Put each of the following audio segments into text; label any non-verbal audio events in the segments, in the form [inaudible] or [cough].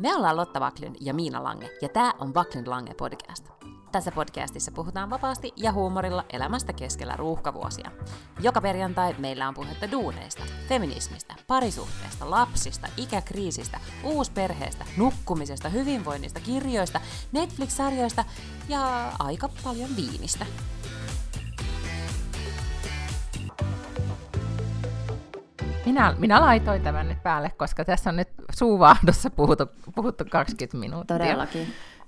Me ollaan Lotta Vaklin ja Miina Lange, ja tämä on Vaklin Lange podcast. Tässä podcastissa puhutaan vapaasti ja huumorilla elämästä keskellä ruuhkavuosia. Joka perjantai meillä on puhetta duuneista, feminismistä, parisuhteesta, lapsista, ikäkriisistä, uusperheestä, nukkumisesta, hyvinvoinnista, kirjoista, Netflix-sarjoista ja aika paljon viinistä. Minä, minä laitoin tämän nyt päälle, koska tässä on nyt suuvaahdossa puhuttu, puhuttu 20 minuuttia. Todellakin.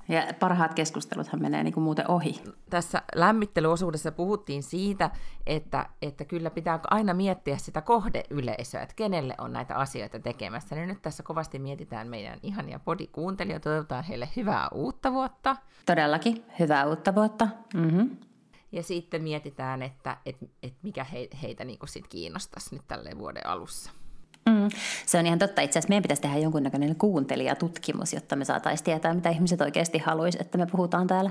Ja parhaat keskusteluthan menee niin kuin muuten ohi. Tässä lämmittelyosuudessa puhuttiin siitä, että, että kyllä pitää aina miettiä sitä kohdeyleisöä, että kenelle on näitä asioita tekemässä. Niin nyt tässä kovasti mietitään meidän ihania podikuuntelijoita, toivotaan heille hyvää uutta vuotta. Todellakin, hyvää uutta vuotta. Mm-hmm. Ja sitten mietitään, että et, et mikä he, heitä niin sit kiinnostaisi nyt tälle vuoden alussa. Mm, se on ihan totta. Itse asiassa meidän pitäisi tehdä jonkunnäköinen kuuntelijatutkimus, jotta me saataisiin tietää, mitä ihmiset oikeasti haluaisivat, että me puhutaan täällä.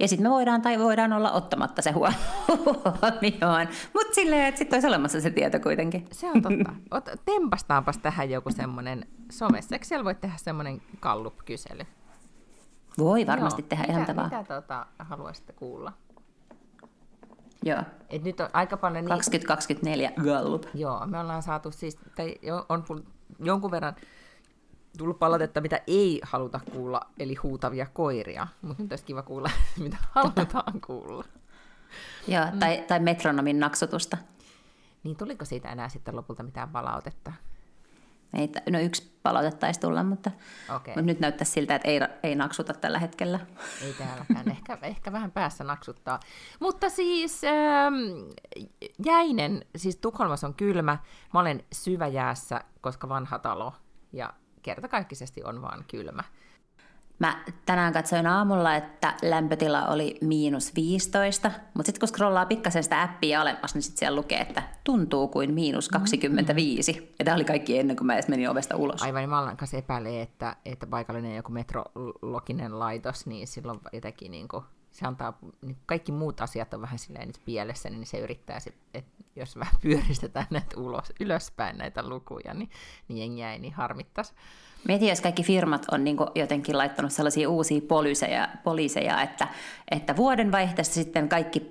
Ja sitten me voidaan tai voidaan olla ottamatta se huomioon. Mutta silleen, että sitten olisi olemassa se tieto kuitenkin. Se on totta. [laughs] Ot, tempastaanpas tähän joku semmoinen somessa. Eikö siellä voi tehdä semmoinen kallup-kysely? Voi varmasti Joo. tehdä mitä, ihan tavalla. Mitä tuota, haluaisitte kuulla? Joo. Et nyt on aika paljon... 2024 Gallup. Joo, me ollaan saatu siis, tai on jonkun verran tullut palautetta, mitä ei haluta kuulla, eli huutavia koiria. Mutta nyt olisi kiva kuulla, [laughs] mitä halutaan kuulla. Joo, tai, mm. tai metronomin naksutusta. Niin tuliko siitä enää sitten lopulta mitään palautetta? Ei, no yksi palaute taisi tulla, mutta, okay. mutta nyt näyttää siltä, että ei, ei naksuta tällä hetkellä. Ei täälläkään, [laughs] ehkä, ehkä vähän päässä naksuttaa. Mutta siis ähm, jäinen, siis Tukholmassa on kylmä, mä olen syväjäässä, koska vanha talo ja kertakaikkisesti on vaan kylmä. Mä tänään katsoin aamulla, että lämpötila oli miinus 15, mutta sitten kun scrollaa pikkasen sitä appia alemmas, niin sitten siellä lukee, että tuntuu kuin miinus 25. Mm-hmm. Ja tämä oli kaikki ennen kuin mä edes menin ovesta ulos. Aivan, niin mä kanssa epäilee, että, että paikallinen joku metrologinen laitos, niin silloin jotenkin niin kuin, se antaa, niin kaikki muut asiat on vähän silleen nyt pielessä, niin se yrittää, sit, että jos vähän [laughs] pyöristetään näitä ulos, ylöspäin näitä lukuja, niin, niin jengiä ei niin harmittaisi. Mietin, jos kaikki firmat on niin jotenkin laittanut sellaisia uusia poliiseja, poliiseja että, että vuoden vaihteessa sitten kaikki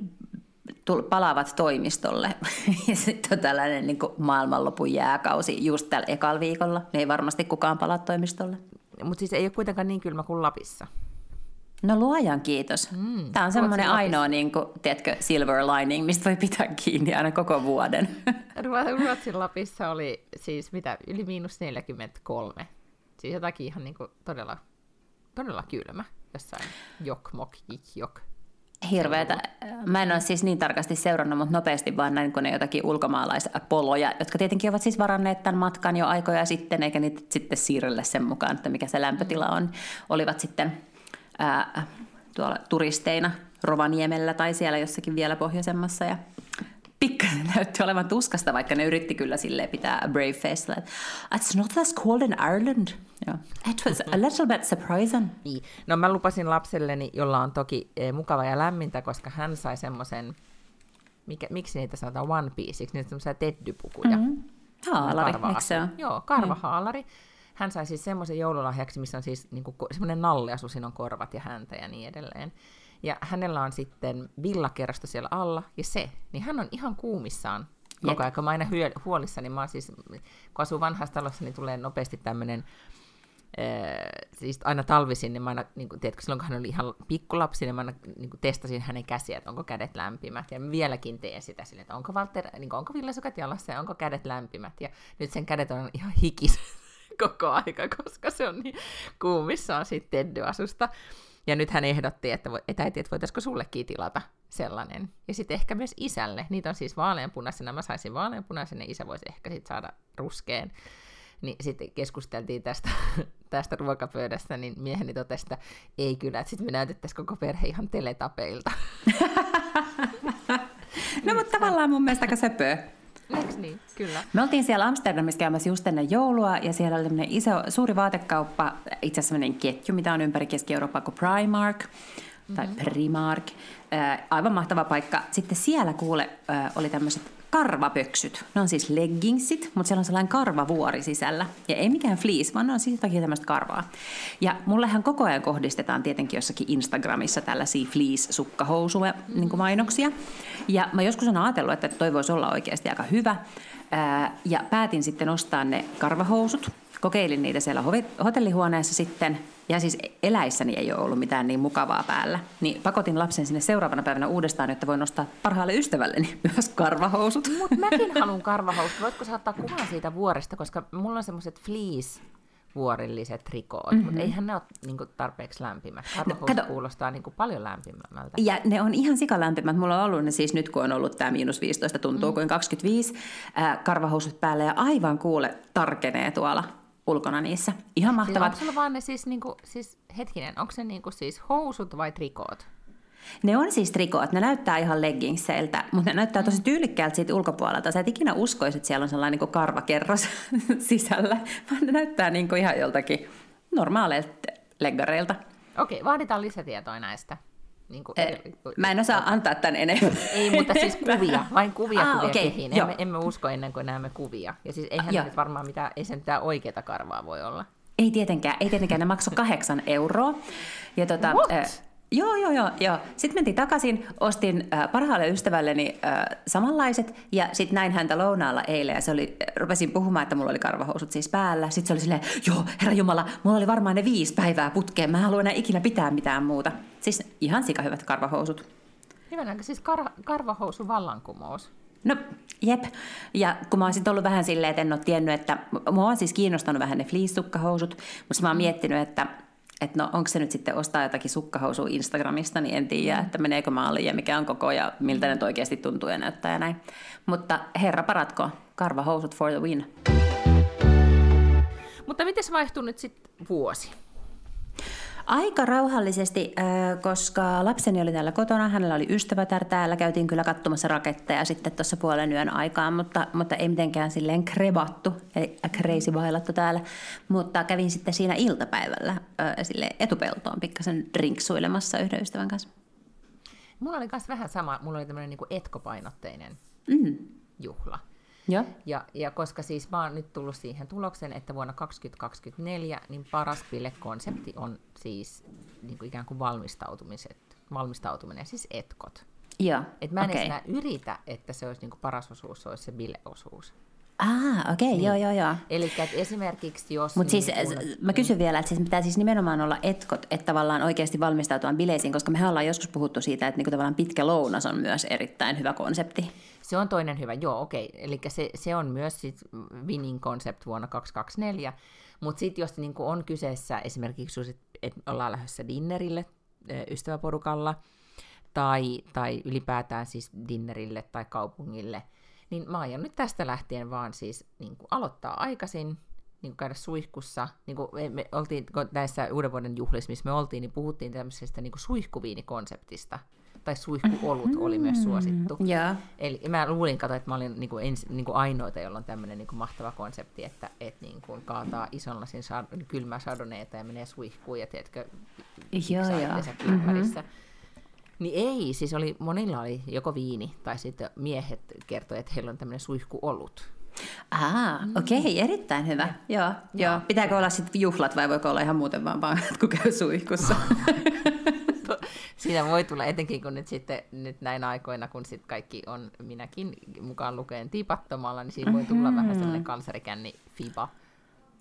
palaavat toimistolle. [laughs] ja sitten on tällainen niin maailmanlopun jääkausi just tällä ekalla viikolla. Ne ei varmasti kukaan palaa toimistolle. Mutta siis ei ole kuitenkaan niin kylmä kuin Lapissa. No luojan kiitos. Mm, Tämä on semmoinen ainoa, niin kuin, tiedätkö, silver lining, mistä voi pitää kiinni aina koko vuoden. [laughs] Ruotsin Lapissa oli siis mitä, yli miinus 43 Siis jotakin ihan niin kuin todella, todella kylmä jossain jokmok, jok. Hirveetä. Mä en ole siis niin tarkasti seurannut, mutta nopeasti vaan näin, kun ne jotakin ulkomaalaispoloja, jotka tietenkin ovat siis varanneet tämän matkan jo aikoja sitten, eikä niitä sitten siirrellä sen mukaan, että mikä se lämpötila on. Olivat sitten ää, tuolla turisteina Rovaniemellä tai siellä jossakin vielä pohjoisemmassa ja pikkasen näytti olevan tuskasta, vaikka ne yritti kyllä sille pitää brave face. It's not as cold in Ireland. Yeah. It was a little bit surprising. Niin. No mä lupasin lapselleni, jolla on toki e, mukava ja lämmintä, koska hän sai semmoisen, mikä, miksi niitä sanotaan one piece, niitä semmoisia teddypukuja. Mm-hmm. Haalari, eikö se ole? Joo, karvahaalari. Mm. Hän sai siis semmoisen joululahjaksi, missä on siis niin kuin, semmoinen nalleasu, siinä on korvat ja häntä ja niin edelleen. Ja hänellä on sitten villakerrasto siellä alla, ja se, niin hän on ihan kuumissaan koko ajan. Kun mä aina hyö- huolissa, niin mä oon siis, kun asuu vanhassa talossa, niin tulee nopeasti tämmöinen, siis aina talvisin, niin mä aina, niin kuin, tiedätkö, silloin kun hän oli ihan pikkulapsi, niin mä aina niin kuin testasin hänen käsiä, että onko kädet lämpimät. Ja vieläkin teen sitä sille, että onko, Walter, niin kuin, onko villasukat jalassa ja onko kädet lämpimät. Ja nyt sen kädet on ihan hikis koko aika, koska se on niin kuumissaan siitä teddyasusta. Ja nyt hän ehdotti, että, että äiti, että voitaisiko sullekin tilata sellainen. Ja sitten ehkä myös isälle. Niitä on siis vaaleanpunaisena. Mä saisin vaaleanpunaisen ja isä voisi ehkä sitten saada ruskeen. Niin sitten keskusteltiin tästä, [laughs] tästä ruokapöydästä, niin mieheni totesi, että ei kyllä, että sitten me näytettäisiin koko perhe ihan teletapeilta. [laughs] no mutta tavallaan mun mielestä aika söpöä. Niin? Kyllä. Me oltiin siellä Amsterdamissa käymässä just ennen joulua ja siellä oli iso, suuri vaatekauppa, itse asiassa ketju, mitä on ympäri Keski-Eurooppaa kuin Primark tai mm-hmm. Primark. Äh, aivan mahtava paikka. Sitten siellä kuule äh, oli tämmöiset karvapöksyt. Ne on siis leggingsit, mutta siellä on sellainen karvavuori sisällä. Ja ei mikään fleece, vaan ne on siis jotakin tämmöistä karvaa. Ja mullehan koko ajan kohdistetaan tietenkin jossakin Instagramissa tällaisia fleece-sukkahousuja niin mainoksia. Ja mä joskus on ajatellut, että toi voisi olla oikeasti aika hyvä. Ja päätin sitten ostaa ne karvahousut. Kokeilin niitä siellä hotellihuoneessa sitten ja siis eläissäni ei ole ollut mitään niin mukavaa päällä. Niin pakotin lapsen sinne seuraavana päivänä uudestaan, että voin nostaa parhaalle ystävälleni [laughs] myös karvahousut. Mutta mäkin haluan karvahousut. Voitko saattaa kuvan siitä vuoresta, koska mulla on semmoiset fleece vuorilliset trikoot, mm-hmm. mutta eihän ne ole niin kuin, tarpeeksi lämpimät. Karvahousut no, kuulostaa niin kuin, paljon lämpimämmältä. Ja ne on ihan sikalämpimät. Mulla on ollut ne siis nyt, kun on ollut tämä miinus 15, tuntuu mm. kuin 25 äh, karvahousut päällä ja aivan kuule tarkenee tuolla ulkona niissä. Ihan siis mahtavat. Siis onko sulla vaan ne siis, niinku, siis hetkinen, onko se niinku siis housut vai trikoot? Ne on siis trikoot, ne näyttää ihan leggingseiltä, mutta ne näyttää tosi tyylikkäältä siitä ulkopuolelta. Sä et ikinä uskoisi, että siellä on sellainen niin karvakerros [laughs] sisällä, vaan ne näyttää niin kuin ihan joltakin normaaleilta leggareilta. Okei, vaaditaan lisätietoa näistä. Niin kuin, eh, mä en osaa antaa tämän enemmän. Ei, mutta siis [laughs] kuvia, vain kuvia ah, kuvia okay, kehiin. Emme, emme usko ennen kuin näemme kuvia. Ja siis eihän ah, nyt varmaan mitään, ei se mitään oikeaa karvaa voi olla. Ei tietenkään, ei tietenkään. Ne maksoi kahdeksan euroa. Ja tota, What? Äh, Joo, joo, joo, joo. Sitten mentiin takaisin, ostin äh, parhaalle ystävälleni äh, samanlaiset ja sitten näin häntä lounaalla eilen ja se oli, rupesin puhumaan, että mulla oli karvahousut siis päällä. Sitten se oli silleen, joo, herra Jumala, mulla oli varmaan ne viisi päivää putkeen, mä en halua enää ikinä pitää mitään muuta. Siis ihan hyvät karvahousut. Hyvänä, siis kar- karvahousu vallankumous. No, jep. Ja kun mä oon ollut vähän silleen, että en ole tiennyt, että mua on siis kiinnostanut vähän ne fleece-sukkahousut, mutta mä oon miettinyt, että että no onko se nyt sitten ostaa jotakin sukkahousua Instagramista, niin en tiedä, että meneekö maaliin ja mikä on koko ja miltä ne oikeasti tuntuu ja näyttää ja näin. Mutta herra paratko, karvahousut for the win. Mutta miten se vaihtuu nyt sitten vuosi? Aika rauhallisesti, koska lapseni oli täällä kotona, hänellä oli ystävätär täällä, käytiin kyllä katsomassa raketteja sitten tuossa puolen yön aikaan, mutta, mutta ei mitenkään silleen krebattu, ei crazy bailattu täällä, mutta kävin sitten siinä iltapäivällä sille etupeltoon pikkasen drinksuilemassa yhden ystävän kanssa. Mulla oli myös vähän sama, mulla oli tämmöinen niin etkopainotteinen mm. juhla. Ja. Ja, ja koska siis mä oon nyt tullut siihen tulokseen, että vuonna 2024 niin paras konsepti on siis niin kuin ikään kuin valmistautumiset, valmistautuminen, siis etkot. Joo, Et mä en okay. enää yritä, että se olisi niin kuin paras osuus, se olisi se bileosuus. Ah, okei, okay, niin. joo, joo, joo. Eli esimerkiksi jos... Mutta siis niin kun, mä kysyn niin. vielä, että siis pitää siis nimenomaan olla etkot, että tavallaan oikeasti valmistautua bileisiin, koska me ollaan joskus puhuttu siitä, että niinku tavallaan pitkä lounas on myös erittäin hyvä konsepti. Se on toinen hyvä, joo, okei. Okay. Eli se, se on myös sit winning concept vuonna 2024. Mutta sitten jos niin on kyseessä esimerkiksi, että ollaan lähdössä dinnerille ystäväporukalla, tai, tai ylipäätään siis dinnerille tai kaupungille – niin mä aion nyt tästä lähtien vaan siis niin kuin aloittaa aikaisin, niin kuin käydä suihkussa. Niin kuin me, me oltiin näissä uuden vuoden juhlissa, missä me oltiin, niin puhuttiin tämmöisestä niin kuin suihkuviinikonseptista. Tai suihkuolut oli myös suosittu. Yeah. Eli mä luulin, kato, että mä olin niin kuin ens, niin kuin ainoita, jolla on tämmöinen niin kuin mahtava konsepti, että et niin kuin kaataa ison lasin sad- kylmää sadoneita ja menee suihkuun ja teetkö, joo, joo. Mm-hmm. Niin ei, siis oli, monilla oli joko viini, tai sitten miehet kertoivat, että heillä on tämmöinen suihku ollut. Ah, okei, okay, erittäin hyvä. Ja. Joo, joo. joo. Pitääkö olla sitten juhlat vai voiko olla ihan muuten vaan, vaan kun käy suihkussa? [laughs] Siinä voi tulla, etenkin kun nyt sitten nyt näin aikoina, kun sitten kaikki on minäkin mukaan lukeen tipattomalla, niin siinä voi tulla mm-hmm. vähän sellainen kansarikänni fiba.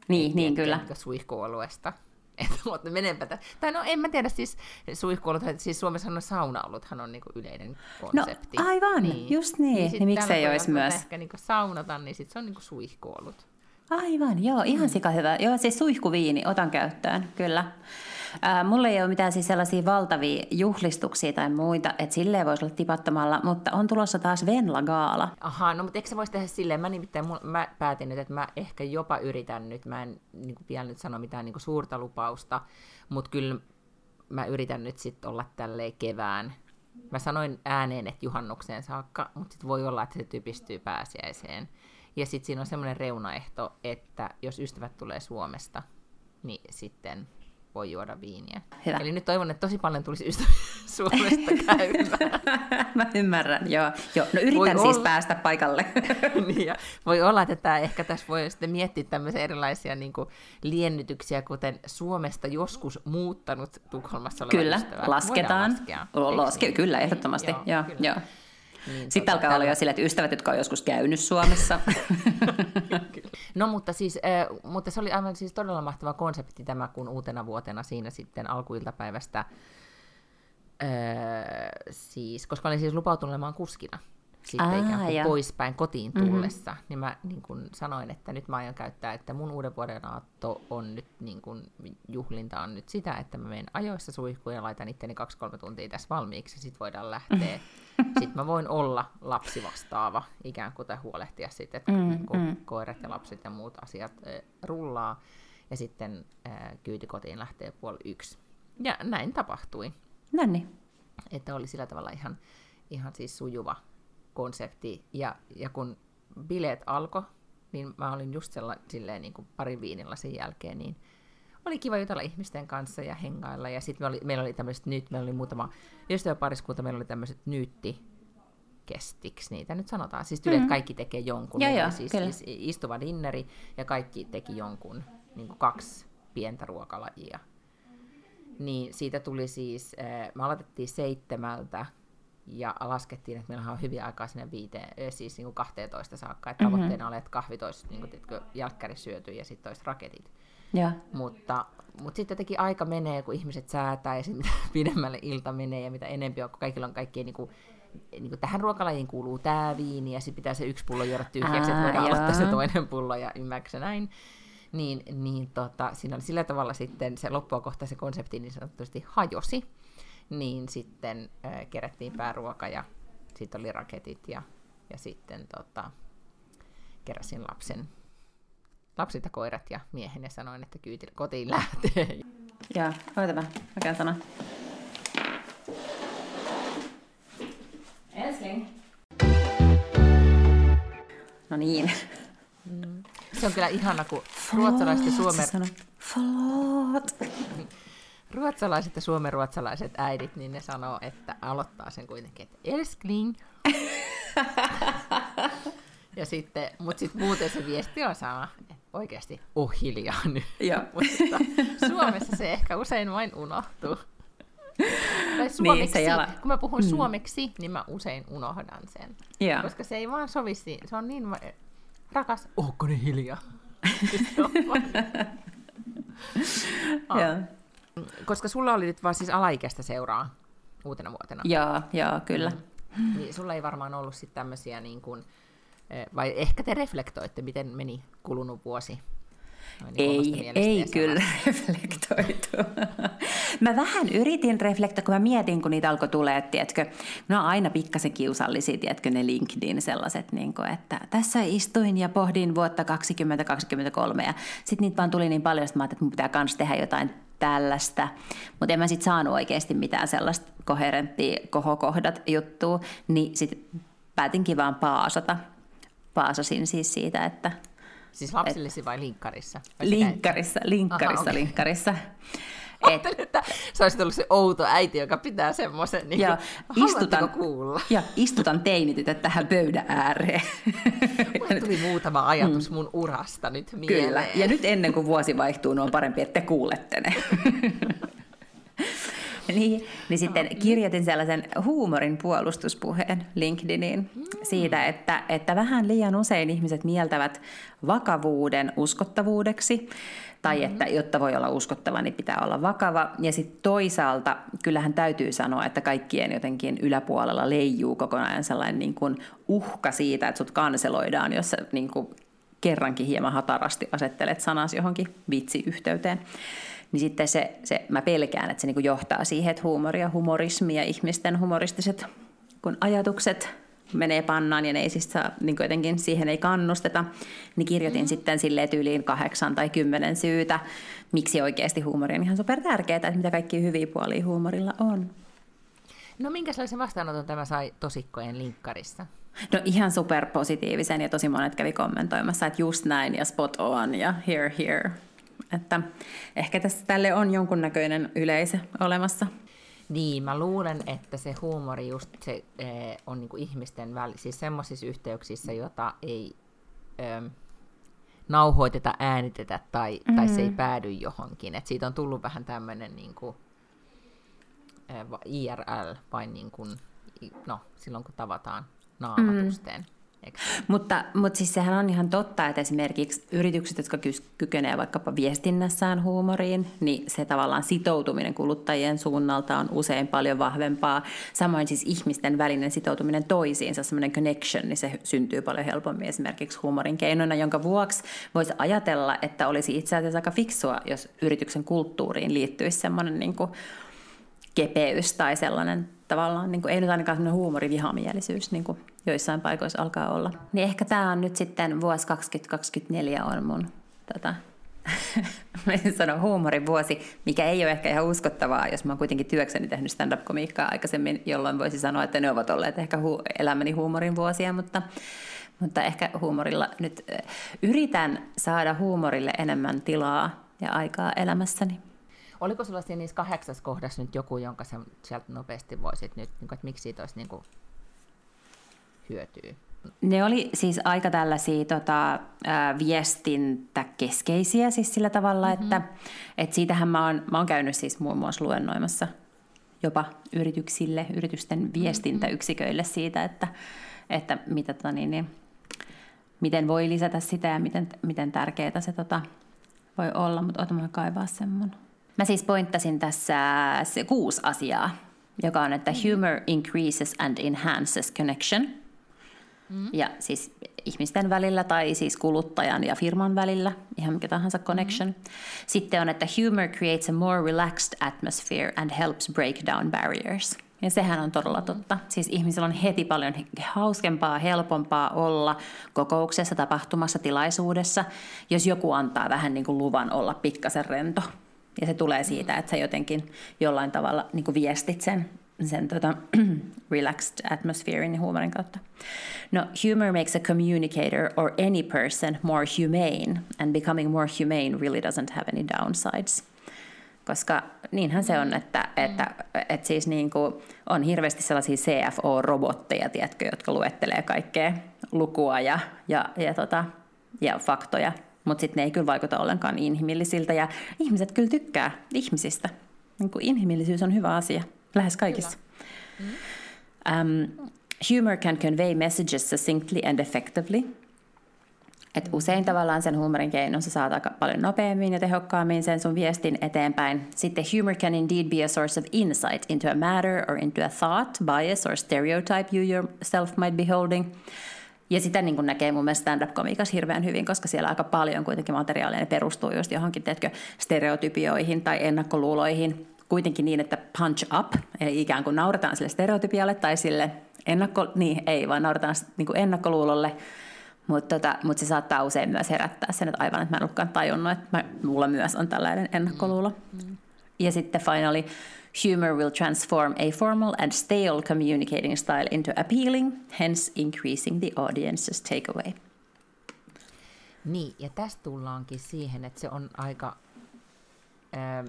Niin, niin kyllä. Suihkuoluesta. Että, [laughs] mutta menenpä tä- Tai no en mä tiedä, siis suihkuolut, siis Suomessa on saunaoluthan on niinku yleinen konsepti. No aivan, niin. just niin. niin, niin miksei olisi myös. ehkä niinku saunata, niin sit se on niinku suihkuolut. Aivan, joo, ihan mm. sika hyvä. Joo, siis suihkuviini, otan käyttöön, kyllä. Ää, mulla ei ole mitään siis sellaisia valtavia juhlistuksia tai muita, että silleen voisi olla tipattomalla, mutta on tulossa taas Venla Gaala. Aha, no mutta eikö se voisi tehdä silleen? Mä nimittäin mä päätin nyt, että mä ehkä jopa yritän nyt, mä en niin kuin vielä nyt sano mitään niin kuin suurta lupausta, mutta kyllä mä yritän nyt sitten olla tälleen kevään. Mä sanoin ääneen, että juhannukseen saakka, mutta sitten voi olla, että se typistyy pääsiäiseen. Ja sitten siinä on semmoinen reunaehto, että jos ystävät tulee Suomesta, niin sitten voi juoda viiniä. Hyvä. Eli nyt toivon, että tosi paljon tulisi ystäviä [laughs] Suomesta käymään. [laughs] Mä ymmärrän, joo. joo. No yritän Voi siis olla. päästä paikalle. [laughs] niin, ja voi olla, että tämä, ehkä tässä voi sitten miettiä tämmöisiä erilaisia niin kuin, liennytyksiä, kuten Suomesta joskus muuttanut Tukholmassa oleva kyllä, ystävä. lasketaan. Laskea. Laske, niin? Kyllä, ehdottomasti. Joo, joo, kyllä. joo. Niin, Sitten alkaa olla jo sillä, että ystävät, jotka on joskus käynyt Suomessa. [laughs] No mutta siis, äh, mutta se oli aivan siis todella mahtava konsepti tämä, kun uutena vuotena siinä sitten alkuiltapäivästä, äh, siis, koska olin siis lupautunut olemaan kuskina sitten Aa, ikään kuin joo. poispäin kotiin tullessa, mm-hmm. niin mä niin kuin sanoin, että nyt mä aion käyttää, että mun uuden vuoden aatto on nyt, niin kuin, juhlinta on nyt sitä, että mä menen ajoissa suihkuun ja laitan itteni kaksi-kolme tuntia tässä valmiiksi, ja sit voidaan lähteä. [laughs] sitten mä voin olla lapsi vastaava ikään kuin, tai huolehtia sitten, että Mm, niin kuin, koirat ja lapset ja muut asiat äh, rullaa, ja sitten äh, kyyti kotiin lähtee puoli yksi. Ja näin tapahtui no niin. että oli sillä tavalla ihan, ihan siis sujuva konsepti. Ja, ja kun bileet alkoi, niin mä olin just sella, silleen niin kuin parin viinillä sen jälkeen, niin oli kiva jutella ihmisten kanssa ja hengailla. Ja sitten me oli, meillä oli tämmöiset nyt, meillä oli muutama ystäväpariskunta, meillä oli tämmöiset nyytti kestiksi niitä nyt sanotaan. Siis tyyli, että kaikki tekee jonkun. Joo, Meillä joo, siis, kyllä. istuva dinneri ja kaikki teki jonkun, niin kuin kaksi pientä ruokalajia. Niin siitä tuli siis, äh, me aloitettiin seitsemältä ja laskettiin, että meillä on hyvin aikaa sinne viiteen, äh, siis niin kuin 12 saakka. Että Mhm. tavoitteena oli, että kahvit olisi niin kuin, tiedätkö, jälkkäri syöty ja sitten olisi raketit. Joo. Mutta, mutta sitten jotenkin aika menee, kun ihmiset säätää ja sitten mitä [laughs] pidemmälle ilta menee ja mitä enempi on, kun kaikilla on kaikkea niin kuin, niin kuin tähän ruokalajiin kuuluu tämä viini ja sitten pitää se yksi pullo juoda tyhjäksi, että Aa, voidaan aloittaa se toinen pullo ja ymmärrätkö näin. Niin, niin tota, siinä oli sillä tavalla sitten se loppua kohta se konsepti niin sanotusti hajosi. Niin sitten äh, kerättiin pääruoka ja sitten oli raketit ja, ja sitten tota, keräsin lapsen, lapset ja koirat ja miehen ja sanoin, että kyyti kotiin lähtee. Joo, oota mä, käyn sanoa. No niin. Se on kyllä ihana, kun ruotsalaiset ja suomen, Förlåt. Ruotsalaiset ja suomenruotsalaiset äidit, niin ne sanoo, että aloittaa sen kuitenkin, että älskling. ja sitten, mutta sitten muuten se viesti on sama, että oikeasti oh hiljaa nyt. Joo. [laughs] mutta Suomessa se ehkä usein vain unohtuu. Tai suomeksi, se jala- kun mä puhun suomeksi, niin mä usein unohdan sen. Joo. Koska se ei vaan sovi siihen. Se on niin va- rakas, ohko ne hiljaa? [laughs] Vaan- [laughs] Ah. Joo. Koska sulla oli nyt vaan siis alaikäistä seuraa uutena vuotena. Joo, joo, kyllä. Niin sulla ei varmaan ollut sitten tämmöisiä niin kuin, eh, vai ehkä te reflektoitte, miten meni kulunut vuosi? Noin niin Ei, ei kyllä [laughs] reflektoitu. mä vähän yritin reflektoida, kun mä mietin, kun niitä alkoi tulee, tiedätkö, ne on aina pikkasen kiusallisia, tiedätkö, ne LinkedIn sellaiset, niin kuin, että tässä istuin ja pohdin vuotta 2023 ja sitten niitä vaan tuli niin paljon, että mä ajattelin, että mun pitää kans tehdä jotain tällaista, mutta en mä sitten saanut oikeasti mitään sellaista koherenttia kohokohdat juttua, niin sitten päätinkin vaan paasata. Paasasin siis siitä, että Siis lapsillesi vai linkkarissa? Vai Linkkarissa, linkkarissa, Aha, okei. linkkarissa. [laughs] Ajattelin, että sä olisit ollut se outo äiti, joka pitää semmoisen, niin Ja kuin, istutan, kuulla? ja istutan teinitytöt tähän pöydän ääreen. Mulle tuli muutama ajatus mun urasta nyt mieleen. Kyllä. Ja nyt ennen kuin vuosi vaihtuu, niin on parempi, että te kuulette ne. [laughs] niin, niin sitten kirjoitin sellaisen huumorin puolustuspuheen LinkedIniin siitä, että, että vähän liian usein ihmiset mieltävät vakavuuden uskottavuudeksi, tai että jotta voi olla uskottava, niin pitää olla vakava. Ja sitten toisaalta kyllähän täytyy sanoa, että kaikkien jotenkin yläpuolella leijuu koko ajan sellainen niin kuin uhka siitä, että sut kanseloidaan, jos sä niin kuin kerrankin hieman hatarasti asettelet sanas johonkin vitsiyhteyteen, niin sitten se, se mä pelkään, että se niin johtaa siihen, että huumori ja humorismi ja ihmisten humoristiset kun ajatukset menee pannaan ja ne ei siis saa, niin jotenkin siihen ei kannusteta, niin kirjoitin mm. sitten silleen tyyliin kahdeksan tai kymmenen syytä, miksi oikeasti huumori on ihan super tärkeää, että mitä kaikki hyviä puolia huumorilla on. No minkälaisen vastaanoton tämä sai tosikkojen linkkarissa? No ihan superpositiivisen ja tosi monet kävi kommentoimassa, että just näin ja spot on ja here here. Että ehkä tässä tälle on jonkunnäköinen yleisö olemassa. Niin, mä luulen, että se huumori just se, eh, on niinku ihmisten välissä, siis semmoisissa yhteyksissä, jota ei eh, nauhoiteta, äänitetä tai, mm-hmm. tai se ei mm-hmm. päädy johonkin. Et siitä on tullut vähän tämmöinen niinku, eh, IRL, vai niin kuin, no, silloin kun tavataan naamatusten. Mutta, mutta siis sehän on ihan totta, että esimerkiksi yritykset, jotka kykenevät vaikkapa viestinnässään huumoriin, niin se tavallaan sitoutuminen kuluttajien suunnalta on usein paljon vahvempaa. Samoin siis ihmisten välinen sitoutuminen toisiinsa, semmoinen connection, niin se syntyy paljon helpommin esimerkiksi huumorin keinoina, jonka vuoksi voisi ajatella, että olisi itse asiassa aika fiksua, jos yrityksen kulttuuriin liittyisi semmoinen niin kepeys tai sellainen tavallaan, niin kuin, ei nyt ainakaan sellainen huumorivihamielisyys, niin kuin joissain paikoissa alkaa olla. Niin ehkä tämä on nyt sitten vuosi 2024 on mun tota, [laughs] mä en sano huumorivuosi, mikä ei ole ehkä ihan uskottavaa, jos mä oon kuitenkin työkseni tehnyt stand-up-komiikkaa aikaisemmin, jolloin voisi sanoa, että ne ovat olleet ehkä hu- elämäni huumorin vuosia, mutta, mutta ehkä huumorilla nyt yritän saada huumorille enemmän tilaa ja aikaa elämässäni. Oliko sulla siinä niissä kahdeksassa kohdassa nyt joku, jonka sä sieltä nopeasti voisit nyt, niin kuin, että miksi siitä olisi niin kuin, hyötyä? Ne oli siis aika tällaisia tota, viestintäkeskeisiä siis sillä tavalla, mm-hmm. että et siitähän mä oon, mä oon käynyt siis muun muassa luennoimassa jopa yrityksille, yritysten viestintäyksiköille siitä, että, että mitä, tota, niin, niin, miten voi lisätä sitä ja miten, miten tärkeää se tota, voi olla, mutta ota mä kaivaa sen mun Mä siis pointtasin tässä se kuusi asiaa, joka on, että humor increases and enhances connection. Mm. Ja siis ihmisten välillä tai siis kuluttajan ja firman välillä, ihan mikä tahansa connection. Mm. Sitten on, että humor creates a more relaxed atmosphere and helps break down barriers. Ja sehän on todella totta. Siis ihmisillä on heti paljon hauskempaa, helpompaa olla kokouksessa, tapahtumassa, tilaisuudessa, jos joku antaa vähän niin kuin luvan olla pikkasen rento. Ja se tulee siitä, että sä jotenkin jollain tavalla niin kuin viestit sen, sen tota, [clears throat] relaxed atmospherein ja huumorin kautta. No, humor makes a communicator or any person more humane, and becoming more humane really doesn't have any downsides. Koska niinhän se on, että, että, että siis niin kuin on hirveästi sellaisia CFO-robotteja, tiedätkö, jotka luettelee kaikkea lukua ja, ja, ja, tota, ja faktoja mutta sitten ne ei kyllä vaikuta ollenkaan inhimillisiltä ja ihmiset kyllä tykkää ihmisistä. Niin kuin inhimillisyys on hyvä asia lähes kaikissa. Mm. Um, humor can convey messages succinctly and effectively. Et usein tavallaan sen huumorin keinoin sä saat aika paljon nopeammin ja tehokkaammin sen sun viestin eteenpäin. Sitten humor can indeed be a source of insight into a matter or into a thought, bias or stereotype you yourself might be holding. Ja sitä niin näkee mun mielestä stand-up-komiikassa hirveän hyvin, koska siellä aika paljon kuitenkin materiaalia perustuu just johonkin, teetkö, stereotypioihin tai ennakkoluuloihin. Kuitenkin niin, että punch up, eli ikään kuin nauretaan sille stereotypialle tai sille ennakko, niin ei, vaan nauretaan niin kuin ennakkoluulolle. Mutta tota, mut se saattaa usein myös herättää sen, että aivan, että mä en ollutkaan tajunnut, että mä, mulla myös on tällainen ennakkoluulo. Mm. Ja sitten finally, Humor will transform a formal and stale communicating style into appealing, hence increasing the audience's takeaway. Niin, ja tästä tullaankin siihen, että se on aika, ää,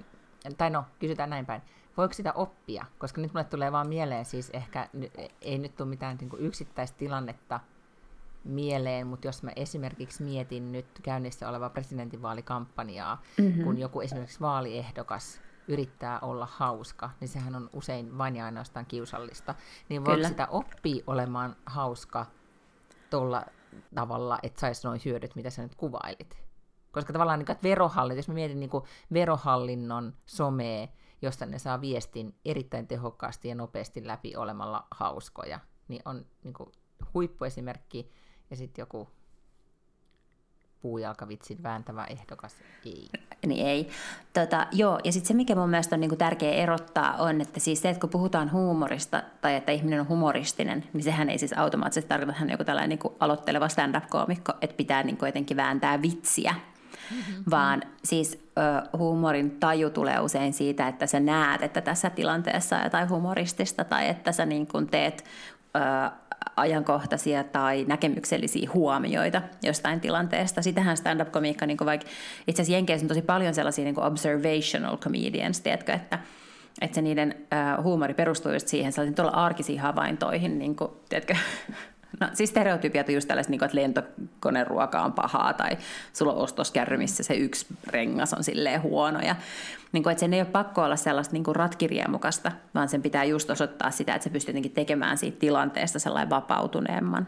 tai no, kysytään näin päin, voiko sitä oppia? Koska nyt mulle tulee vaan mieleen siis ehkä, ei nyt tule mitään niin kuin yksittäistä tilannetta mieleen, mutta jos mä esimerkiksi mietin nyt käynnissä olevaa presidentinvaalikampanjaa, mm-hmm. kun joku esimerkiksi vaaliehdokas yrittää olla hauska, niin sehän on usein vain ja ainoastaan kiusallista. Niin voiko sitä oppia olemaan hauska tuolla tavalla, että saisi noin hyödyt, mitä sä nyt kuvailit? Koska tavallaan, niin, verohallinto, jos mä mietin niin verohallinnon somea, josta ne saa viestin erittäin tehokkaasti ja nopeasti läpi olemalla hauskoja, niin on niin kuin huippuesimerkki ja sitten joku puujalkavitsin vääntävä ehdokas ei. Niin ei. Tota, joo, ja sitten se, mikä mun mielestä on niinku tärkeä erottaa, on, että siis se, että kun puhutaan huumorista tai että ihminen on humoristinen, niin sehän ei siis automaattisesti tarkoita, että hän on joku tällainen niinku aloitteleva stand-up-koomikko, että pitää niinku jotenkin vääntää vitsiä. Mm-hmm. Vaan siis ö, huumorin taju tulee usein siitä, että sä näet, että tässä tilanteessa on jotain humoristista tai että sä niin teet ö, ajankohtaisia tai näkemyksellisiä huomioita jostain tilanteesta. Sitähän stand-up-komiikka, niin vaikka itse asiassa Jenkeissä on tosi paljon sellaisia niin observational comedians, tiedätkö, että, että se niiden äh, huumori perustuu just siihen sellaisiin tuolla arkisiin havaintoihin, niin kuin, tiedätkö, [laughs] No siis stereotypiat on just tällaiset, niin kuin, että lentokoneruoka on pahaa tai sulla on ostoskärry, missä se yksi rengas on silleen huono. Ja, niin kuin, että sen ei ole pakko olla sellaista niin ratkirjamukasta, vaan sen pitää just osoittaa sitä, että se pystyy jotenkin tekemään siitä tilanteesta sellainen vapautuneemman.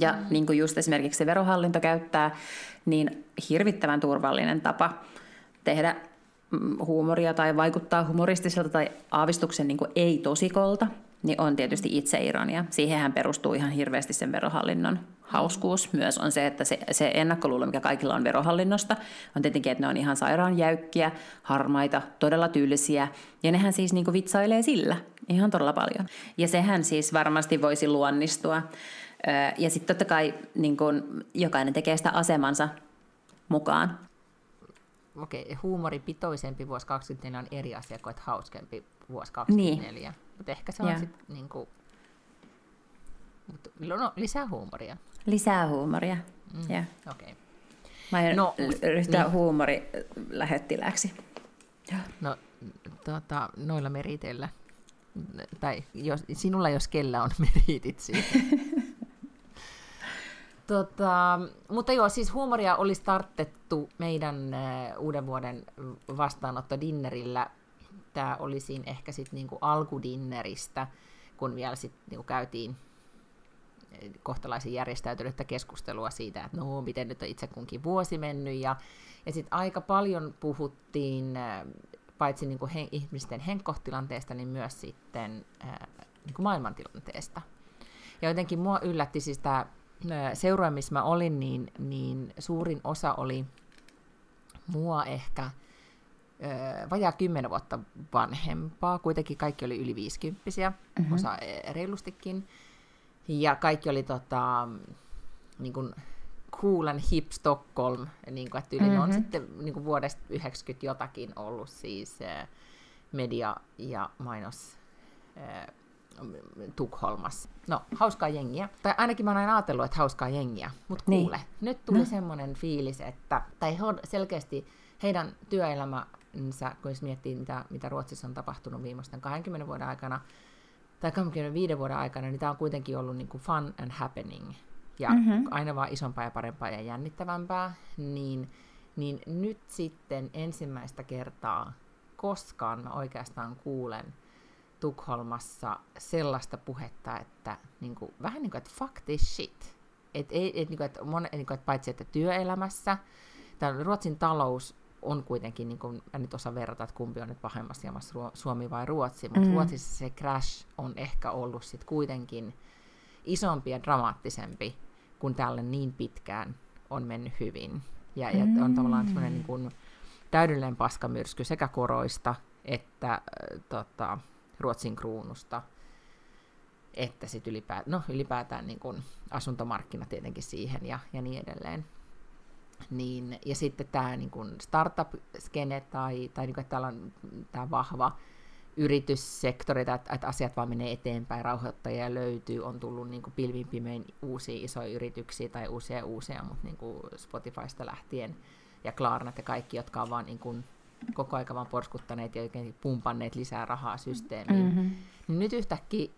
Ja mm. niin kuin just esimerkiksi se verohallinto käyttää niin hirvittävän turvallinen tapa tehdä mm, huumoria tai vaikuttaa humoristiselta tai aavistuksen niin ei-tosikolta – niin on tietysti itseironia. Siihenhän perustuu ihan hirveästi sen verohallinnon hauskuus. Myös on se, että se, se ennakkoluulo, mikä kaikilla on verohallinnosta, on tietenkin, että ne on ihan sairaan jäykkiä, harmaita, todella tylsiä. Ja nehän siis niin vitsailee sillä ihan todella paljon. Ja sehän siis varmasti voisi luonnistua. Ja sitten totta kai niin jokainen tekee sitä asemansa mukaan. Okei, huumoripitoisempi vuosi 24 on eri asia kuin että hauskempi vuosi 24. Niin. Mutta ehkä se on sitten niin kuin, no, lisää huumoria. Lisää huumoria, mm. yeah. Okei. Okay. Mä aion no, ryhtyä niin. huumori lähettiläksi. No, tota, noilla meriteillä, tai jos, sinulla jos kellä on [laughs] meritit siitä. Tota, mutta joo, siis huumoria oli startettu meidän uuden vuoden vastaanotto dinnerillä tämä oli siinä ehkä sitten niinku alkudinneristä, kun vielä sitten niinku käytiin kohtalaisen järjestäytynyttä keskustelua siitä, että no miten nyt on itse kunkin vuosi mennyt, ja, ja sitten aika paljon puhuttiin paitsi niinku he, ihmisten henkkohtilanteesta, niin myös sitten ää, eh, niinku maailmantilanteesta. Ja jotenkin mua yllätti siis tämä seura, missä mä olin, niin, niin suurin osa oli mua ehkä vajaa kymmenen vuotta vanhempaa, kuitenkin kaikki oli yli viisikymppisiä, mm-hmm. osa e, reilustikin, ja kaikki oli tota, niin kuin cool and hip Stockholm, niin kuin, että yli mm-hmm. on sitten niin kuin vuodesta 90 jotakin ollut siis media- ja mainos Tukholmassa. No, hauskaa jengiä. Tai ainakin mä oon aina ajatellut, että hauskaa jengiä. Mutta niin. kuule, niin. nyt tuli no. semmoinen fiilis, että, tai selkeästi heidän työelämä kun jos miettii, mitä, mitä Ruotsissa on tapahtunut viimeisten 20 vuoden aikana, tai 25 vuoden aikana, niin tämä on kuitenkin ollut niin kuin fun and happening, ja mm-hmm. aina vaan isompaa ja parempaa ja jännittävämpää, niin, niin nyt sitten ensimmäistä kertaa koskaan mä oikeastaan kuulen Tukholmassa sellaista puhetta, että niin kuin, vähän niin kuin, että fuck this shit. Et, et, et, niin kuin, että, mon, niin kuin, että paitsi että työelämässä, tämä Ruotsin talous on kuitenkin, niin kuin, en nyt osaa verrata, että kumpi on nyt pahemmassa jamassa, Suomi vai Ruotsi, mutta mm. Ruotsissa se crash on ehkä ollut sit kuitenkin isompi ja dramaattisempi, kun tälle niin pitkään on mennyt hyvin. Ja, ja on tavallaan semmoinen niin kuin, täydellinen paskamyrsky sekä koroista että äh, tota, Ruotsin kruunusta, että sit ylipäätään, no, ylipäätään niin kuin asuntomarkkina tietenkin siihen ja, ja niin edelleen. Niin, ja sitten tämä niin startup-skene tai, tai niin kuin, että täällä on tämä vahva yrityssektori, että, että asiat vaan menee eteenpäin, rauhoittajia löytyy, on tullut niin pilvin pimein uusia isoja yrityksiä tai uusia uusia, mutta niin Spotifysta lähtien ja Klarnat ja kaikki, jotka on vaan niin kuin koko aika vaan porskuttaneet ja oikein pumpanneet lisää rahaa systeemiin. Mm-hmm. Niin nyt yhtäkkiä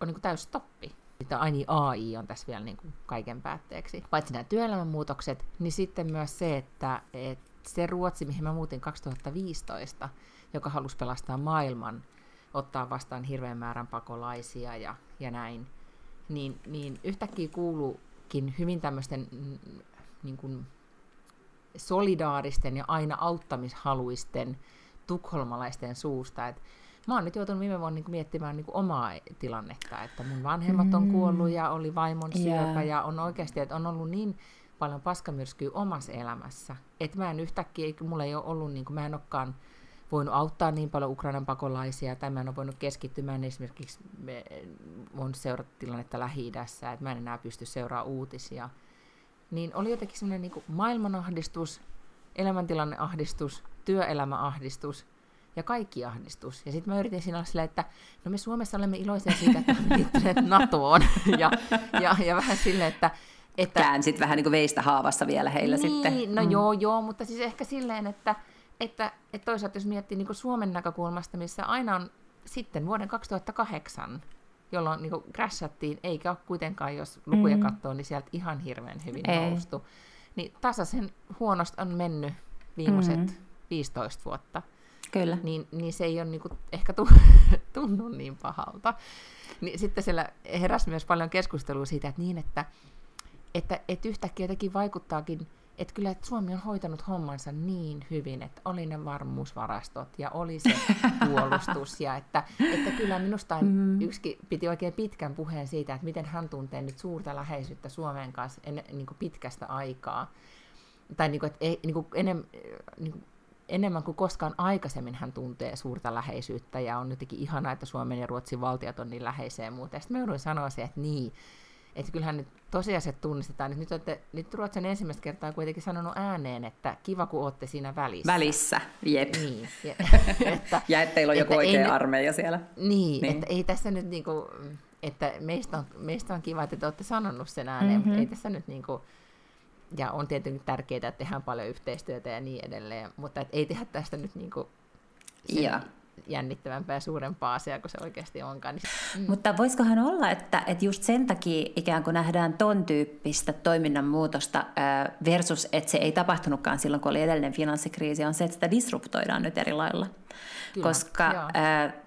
on niin täys stoppi. Sitten aini AI on tässä vielä niin kuin kaiken päätteeksi. Paitsi nämä työelämän muutokset, niin sitten myös se, että, että se Ruotsi, mihin mä muutin 2015, joka halusi pelastaa maailman, ottaa vastaan hirveän määrän pakolaisia ja, ja näin, niin, niin yhtäkkiä kuuluukin hyvin tämmöisten mm, niin kuin solidaaristen ja aina auttamishaluisten tukholmalaisten suusta, että mä oon nyt joutunut viime vuonna niin miettimään niin omaa tilannetta, että mun vanhemmat on kuollut ja oli vaimon syöpä yeah. ja on oikeasti, että on ollut niin paljon paskamyrskyä omassa elämässä, että mä en yhtäkkiä, mulla ei ole ollut, niin kuin, mä en olekaan voinut auttaa niin paljon Ukrainan pakolaisia, tai mä en ole voinut keskittymään esimerkiksi, voinut seurata tilannetta Lähi-idässä, että mä en enää pysty seuraamaan uutisia. Niin oli jotenkin semmoinen niin maailmanahdistus, elämäntilanneahdistus, työelämäahdistus, ja kaikki ahdistus. Ja sitten mä yritin siinä olla silleen, että no me Suomessa olemme iloisia siitä, että olemme liittyneet [laughs] NATOon. ja, ja, ja vähän silleen, että että, Käänsit vähän niin kuin veistä haavassa vielä heillä niin, sitten. No mm. joo, joo, mutta siis ehkä silleen, että, että, että toisaalta jos miettii niin kuin Suomen näkökulmasta, missä aina on sitten vuoden 2008, jolloin niin crashattiin, eikä ole kuitenkaan, jos lukuja mm. katsoo, niin sieltä ihan hirveän hyvin Ei. noustu. Niin tasaisen huonosti on mennyt viimeiset mm. 15 vuotta. Kyllä. Niin, niin se ei ole niin kuin, ehkä [laughs] tunnu niin pahalta. Niin sitten siellä heräsi myös paljon keskustelua siitä, että niin, että, että, että yhtäkkiä jotenkin vaikuttaakin että kyllä että Suomi on hoitanut hommansa niin hyvin, että oli ne varmuusvarastot ja oli se [laughs] puolustus. Ja että, että kyllä minusta mm. yksi piti oikein pitkän puheen siitä, että miten hän tuntee nyt suurta läheisyyttä Suomen kanssa en, niin kuin pitkästä aikaa. Tai niin kuin, että ei, niin kuin enem, niin kuin enemmän kuin koskaan aikaisemmin hän tuntee suurta läheisyyttä ja on jotenkin ihanaa, että Suomen ja Ruotsin valtiot on niin läheisiä ja muuta. Ja sitten mä jouduin sanoa se, että niin, että kyllähän nyt tosiasiat tunnistetaan. Nyt, olette, nyt Ruotsin ensimmäistä kertaa kuitenkin sanonut ääneen, että kiva kun olette siinä välissä. Välissä, jep. Niin, ja, [laughs] että, ja että teillä on joku oikea ei, armeija siellä. Niin, niin, että ei tässä nyt niinku, että meistä on, meistä on kiva, että te olette sanonut sen ääneen, mm-hmm. mutta ei tässä nyt niinku, ja on tietenkin tärkeää, että tehdään paljon yhteistyötä ja niin edelleen, mutta et ei tehdä tästä nyt niinku sen, jännittävämpää ja suurempaa asiaa kuin se oikeasti onkaan. Niin, mm. Mutta voisikohan olla, että, että just sen takia ikään kuin nähdään ton tyyppistä toiminnan muutosta versus, että se ei tapahtunutkaan silloin, kun oli edellinen finanssikriisi, on se, että sitä disruptoidaan nyt eri lailla. Kyllä, Koska joo.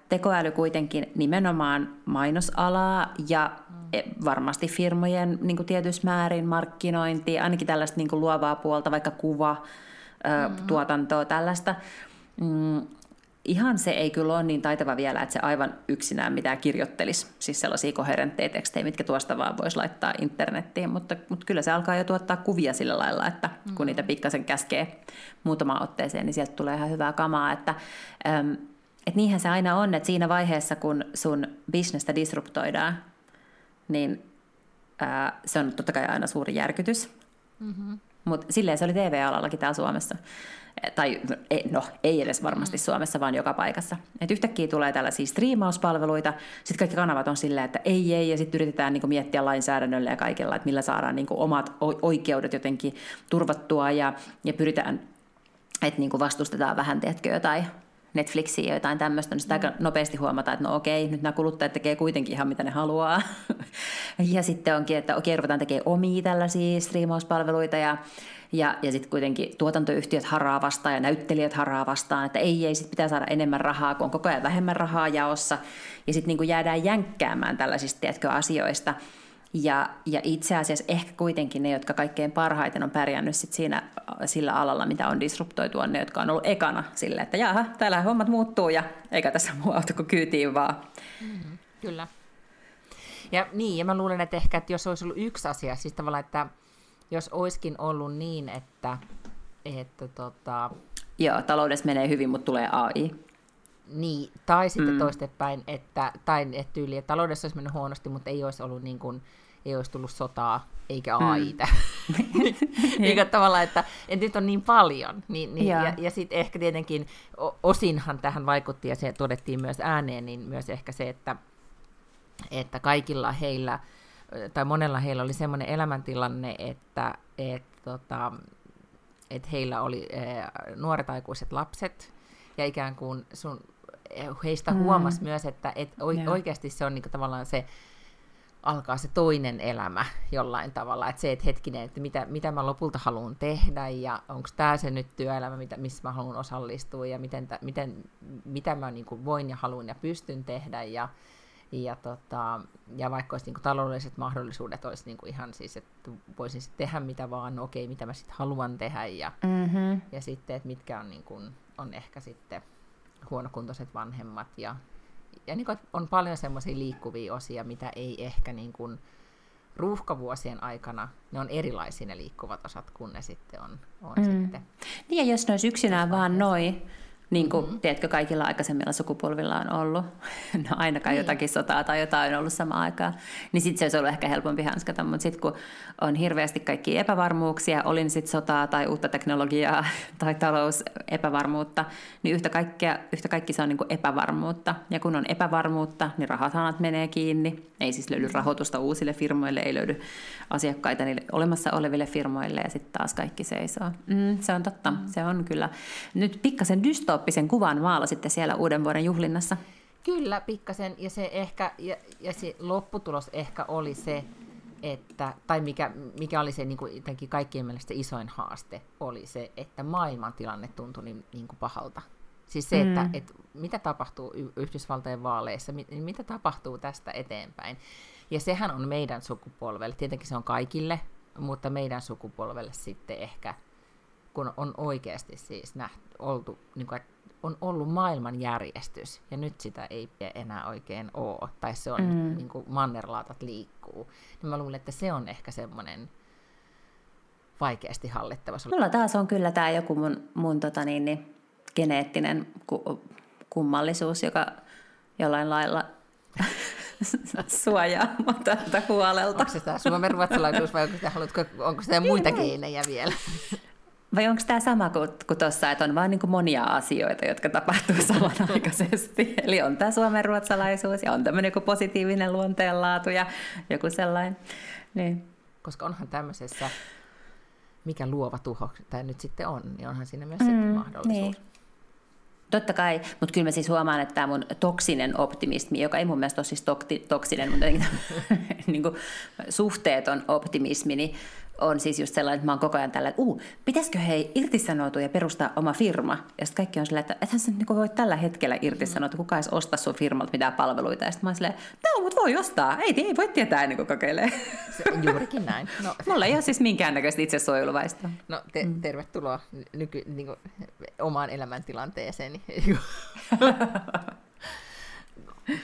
tekoäly kuitenkin nimenomaan mainosalaa ja mm. E, varmasti firmojen niin kuin tietyssä määrin markkinointi, ainakin tällaista niin kuin luovaa puolta, vaikka kuva, mm-hmm. tuotantoa, tällaista, mm, ihan se ei kyllä ole niin taitava vielä, että se aivan yksinään mitään kirjoittelisi, siis sellaisia koherentteja tekstejä, mitkä tuosta vaan voisi laittaa internettiin, mutta, mutta kyllä se alkaa jo tuottaa kuvia sillä lailla, että kun niitä pikkasen käskee muutamaan otteeseen, niin sieltä tulee ihan hyvää kamaa, että äm, et niinhän se aina on, että siinä vaiheessa, kun sun bisnestä disruptoidaan, niin ää, se on totta kai aina suuri järkytys. Mm-hmm. Mutta silleen se oli TV-alallakin täällä Suomessa tai no ei edes varmasti mm. Suomessa, vaan joka paikassa. Et yhtäkkiä tulee tällaisia striimauspalveluita, sitten kaikki kanavat on silleen, että ei, ei, ja sitten yritetään niinku miettiä lainsäädännöllä ja kaikella, että millä saadaan niinku omat oikeudet jotenkin turvattua, ja, ja pyritään, että niinku vastustetaan vähän, tiedätkö, jotain Netflixiä ja jotain tämmöistä, niin sitä aika nopeasti huomataan, että no okei, nyt nämä kuluttajat tekee kuitenkin ihan mitä ne haluaa. [laughs] ja sitten onkin, että okei, ruvetaan tekemään omia tällaisia striimauspalveluita ja ja, ja sitten kuitenkin tuotantoyhtiöt haraa vastaan ja näyttelijät haraa vastaan, että ei, ei, sitten pitää saada enemmän rahaa, kun on koko ajan vähemmän rahaa jaossa. Ja sitten niin jäädään jänkkäämään tällaisista tiedätkö, asioista. Ja, ja itse asiassa ehkä kuitenkin ne, jotka kaikkein parhaiten on pärjännyt sit siinä, sillä alalla, mitä on disruptoitu, on ne, jotka on ollut ekana sille, että jaha, täällä hommat muuttuu ja eikä tässä [laughs] muu auto kuin kyytiin vaan. Mm, kyllä. Ja niin, ja mä luulen, että ehkä, että jos olisi ollut yksi asia, siis tavallaan, että jos olisikin ollut niin, että, että tota... Joo, taloudessa menee hyvin, mutta tulee AI. Niin, tai sitten mm. toistepäin, että, tai että tyyli, että taloudessa olisi mennyt huonosti, mutta ei olisi ollut niin kuin, ei olisi tullut sotaa eikä AIta. [laughs] Mm. niin tavallaan, että, että nyt on niin paljon. Niin, niin, ja ja, ja sitten ehkä tietenkin osinhan tähän vaikutti, ja se todettiin myös ääneen, niin myös ehkä se, että, että kaikilla heillä tai monella heillä oli semmoinen elämäntilanne, että et, tota, et heillä oli e, nuoret aikuiset lapset, ja ikään kuin sun, heistä mm. huomasi myös, että et oikeasti se on niinku tavallaan se, alkaa se toinen elämä jollain tavalla, että se, että hetkinen, että mitä, mitä mä lopulta haluan tehdä ja onko tämä se nyt työelämä, mitä, missä mä haluan osallistua ja miten, miten, mitä mä niin voin ja haluan ja pystyn tehdä ja, ja, tota, ja vaikka olisi niin kuin taloudelliset mahdollisuudet, olisi niin kuin ihan siis, että voisin tehdä mitä vaan, no okei, mitä mä sitten haluan tehdä, ja, mm-hmm. ja sitten, että mitkä on, niin kuin, on ehkä sitten huonokuntoiset vanhemmat, ja, ja niin kuin, on paljon semmoisia liikkuvia osia, mitä ei ehkä niin kuin, ruuhkavuosien aikana, ne on erilaisia ne liikkuvat osat, kun ne sitten on, on mm. sitten. Niin ja jos ne olisi yksinään vaan noin, niin kuin, mm-hmm. tiedätkö, kaikilla aikaisemmilla sukupolvilla on ollut. [laughs] No ainakaan niin. jotakin sotaa tai jotain on ollut samaan aikaan. Niin sitten se olisi ollut ehkä helpompi hanskata. Mutta sitten kun on hirveästi kaikki epävarmuuksia, olin sitten sotaa tai uutta teknologiaa [laughs] tai talousepävarmuutta, niin yhtä, kaikkea, yhtä kaikki se on niin kuin epävarmuutta. Ja kun on epävarmuutta, niin rahasanat menee kiinni. Ei siis löydy rahoitusta uusille firmoille, ei löydy asiakkaita niille olemassa oleville firmoille ja sitten taas kaikki seisoo. Mm, se on totta, mm. se on kyllä. Nyt pikkasen dystooppisen kuvan maalasitte siellä uuden vuoden juhlinnassa. Kyllä, pikkasen, ja se ehkä, ja, ja se lopputulos ehkä oli se, että, tai mikä, mikä oli se niin kuin, kaikkien mielestä isoin haaste, oli se, että maailmantilanne tuntui niin, niin kuin pahalta. Siis se, mm. että, että mitä tapahtuu Yhdysvaltojen vaaleissa, mitä tapahtuu tästä eteenpäin. Ja sehän on meidän sukupolvelle, tietenkin se on kaikille, mutta meidän sukupolvelle sitten ehkä, kun on oikeasti siis nähty, oltu, niin kuin, on ollut maailmanjärjestys, ja nyt sitä ei enää oikein ole, tai se on, mm. niin kuin mannerlaatat liikkuu, niin mä luulen, että se on ehkä semmoinen vaikeasti hallittava. Mulla taas on kyllä tämä joku mun, mun tota niin, niin, geneettinen ku, kummallisuus, joka jollain lailla [laughs] suojaa tältä huolelta. Onko se tämä suomen ruotsalaisuus vai onko, sitä, haluatko, onko sitä muita geenejä vielä? [laughs] Vai onko tämä sama kuin, kuin tuossa, että on vain niin monia asioita, jotka tapahtuu [laughs] samanaikaisesti? Eli on tämä suomen ruotsalaisuus ja on tämmöinen joku positiivinen luonteenlaatu ja joku sellainen. Niin. Koska onhan tämmöisessä, mikä luova tuho tämä nyt sitten on, niin onhan siinä myös mm, sitten mahdollisuus. Niin. Totta kai, mutta kyllä mä siis huomaan, että tämä mun toksinen optimismi, joka ei mun mielestä ole siis toksinen, mutta [laughs] niin kuin, suhteeton optimismi, niin on siis just sellainen, että mä oon koko ajan tällä, että uh, pitäisikö hei irtisanoutua ja perustaa oma firma? Ja sitten kaikki on silleen, että ethän sä niin voi tällä hetkellä irtisanoutua, kuka edes ostaa sun firmalta mitään palveluita. Ja sitten mä oon silleen, no, mutta voi ostaa, ei, ei voi tietää ennen kuin kokeilee. Se, juurikin näin. No. [laughs] Mulla ei ole siis minkäännäköistä itsesuojeluvaista. No te, mm. tervetuloa nyky, niin kuin, omaan elämäntilanteeseen. [laughs]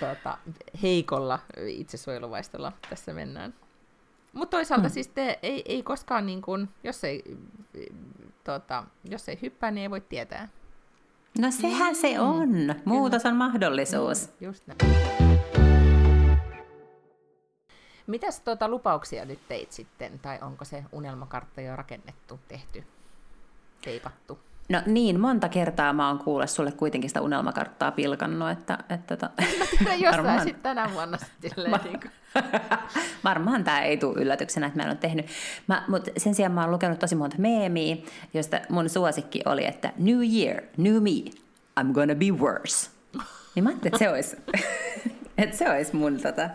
tuota, heikolla itsesuojeluvaistolla tässä mennään. Mutta toisaalta mm. siis te, ei, ei koskaan, niin kun, jos, ei, tota, jos ei hyppää, niin ei voi tietää. No sehän mm. se on. Muutos on mahdollisuus. Mm, just näin. Mitäs tuota lupauksia nyt teit sitten, tai onko se unelmakartta jo rakennettu, tehty, teipattu? No niin, monta kertaa mä oon kuulla sulle kuitenkin sitä unelmakarttaa pilkannut, että... että to... Mä jossain varmaan... sitten tänä vuonna sitten Ma... niin Varmaan tämä ei tule yllätyksenä, että mä en ole tehnyt. Mutta sen sijaan mä oon lukenut tosi monta meemiä, josta mun suosikki oli, että New Year, New Me, I'm gonna be worse. Niin mä ajattelin, että se olisi, [laughs] että se olisi mun tota,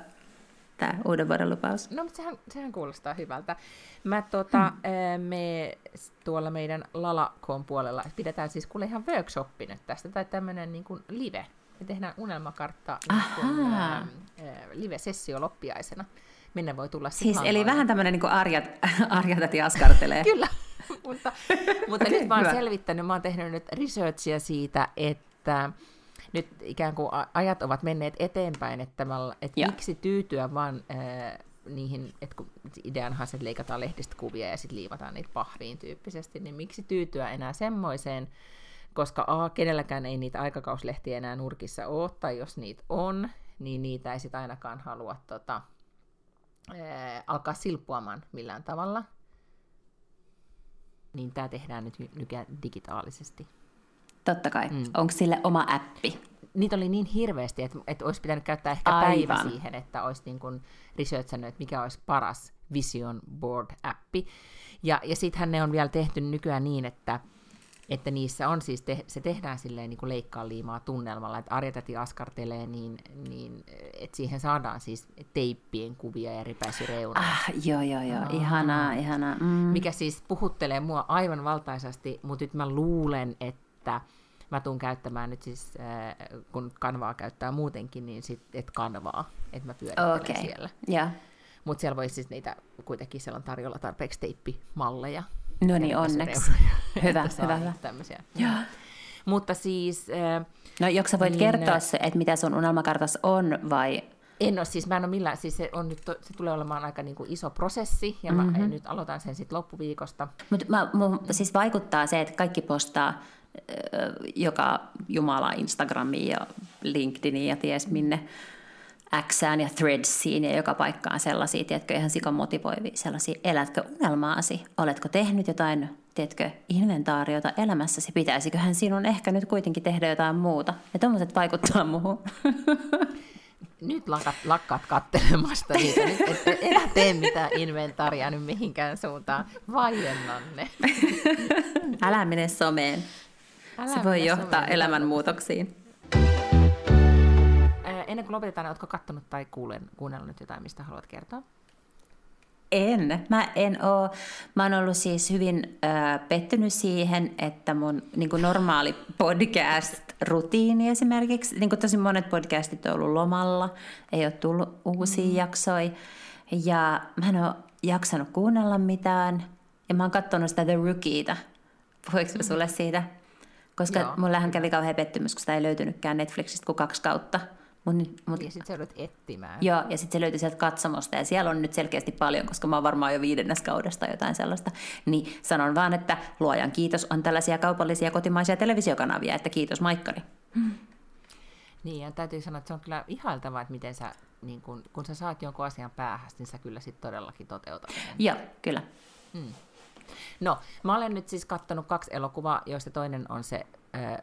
tämä uuden vuoden lupaus. No, mutta sehän, sehän kuulostaa hyvältä. Mä tota, hmm. me tuolla meidän Lalakoon puolella pidetään siis kuule ihan workshoppi nyt tästä, tai tämmöinen niin kuin live. Me tehdään unelmakartta niin kuin, ää, live-sessio loppiaisena. Minne voi tulla Siis eli vähän tämmöinen niin arjat, [laughs] arjatati askartelee. [laughs] Kyllä, mutta, mutta okay, [laughs] nyt mä oon selvittänyt, mä oon tehnyt nyt researchia siitä, että nyt ikään kuin ajat ovat menneet eteenpäin, että, mä, että miksi tyytyä vaan äh, niihin, että kun ideanhan se, leikataan lehdistä kuvia ja sitten liivataan niitä pahviin tyyppisesti, niin miksi tyytyä enää semmoiseen, koska A, kenelläkään ei niitä aikakauslehtiä enää nurkissa ole, tai jos niitä on, niin niitä ei sitten ainakaan halua tota, ää, alkaa silppuamaan millään tavalla. Niin tämä tehdään nyt nykyään digitaalisesti. Totta kai. Mm. Onko sille oma appi? Niitä oli niin hirveästi, että, että olisi pitänyt käyttää ehkä Aivan. päivä siihen, että olisi niin kuin researchannut, että mikä olisi paras Vision Board-appi. Ja, ja sittenhän ne on vielä tehty nykyään niin, että, että niissä on siis, te, se tehdään silleen niin kuin leikkaa liimaa tunnelmalla, että Arjetati askartelee, niin, niin että siihen saadaan siis teippien kuvia ja ripäisyreunaa. Ah, joo, joo, joo, ah. ihanaa, ihanaa. Mm. Mikä siis puhuttelee mua aivan valtaisasti, mutta nyt mä luulen, että että mä tuun käyttämään nyt siis, äh, kun kanvaa käyttää muutenkin, niin sitten, et kanvaa, että mä pyörittelen okay. siellä. Yeah. Mutta siellä voi siis niitä, kuitenkin siellä on tarjolla tarpeeksi teippimalleja. No niin, onneksi. hyvä, hyvä, hyvä. Tämmöisiä. Yeah. Mutta siis... Äh, no, joko sä voit niin, kertoa se, että mitä sun unelmakartas on, vai en ole, siis mä en ole millään, siis se, on nyt, se tulee olemaan aika niin kuin iso prosessi, ja mm-hmm. mä nyt aloitan sen sitten loppuviikosta. Mutta siis vaikuttaa se, että kaikki postaa joka Jumala Instagramiin ja LinkedIniin ja ties minne Xään ja Threadsiin ja joka paikkaan sellaisia, tiedätkö, ihan sikon motivoivia sellaisia, elätkö unelmaasi, oletko tehnyt jotain, tiedätkö, inventaariota elämässäsi, pitäisiköhän sinun ehkä nyt kuitenkin tehdä jotain muuta. Ja tuommoiset vaikuttaa muuhun. [laughs] Nyt lakat, lakkaat kattelemasta niitä, nyt et, et tee mitään inventaaria nyt mihinkään suuntaan, vaiennanne. [laughs] Älä mene someen. Älä Se voi johtaa elämänmuutoksiin ennen kuin lopetetaan, oletko katsonut tai kuulen, kuunnellut nyt jotain, mistä haluat kertoa? En. Mä en oo. Mä oon ollut siis hyvin äh, pettynyt siihen, että mun niin normaali podcast-rutiini esimerkiksi, niin tosi monet podcastit on ollut lomalla, ei ole tullut uusia mm. jaksoja, ja mä en ole jaksanut kuunnella mitään, ja mä oon katsonut sitä The Rookieta. Puhuinko mm. sulle siitä? Koska Joo. mullehan kävi kauhean pettymys, kun sitä ei löytynytkään Netflixistä kuin kaksi kautta. Mut, mut, ja sitten sä etsimään. Joo, ja sitten se löytyi sieltä katsomosta, ja siellä on nyt selkeästi paljon, koska mä oon varmaan jo viidennes kaudesta jotain sellaista. Niin sanon vaan, että luojan kiitos on tällaisia kaupallisia kotimaisia televisiokanavia, että kiitos Maikkari. Niin, ja täytyy sanoa, että se on kyllä ihailtavaa, että miten sä, niin kun, kun sä saat jonkun asian päähän, niin sä kyllä sitten todellakin toteutat. Joo, kyllä. Hmm. No, mä olen nyt siis kattonut kaksi elokuvaa, joista toinen on se äh,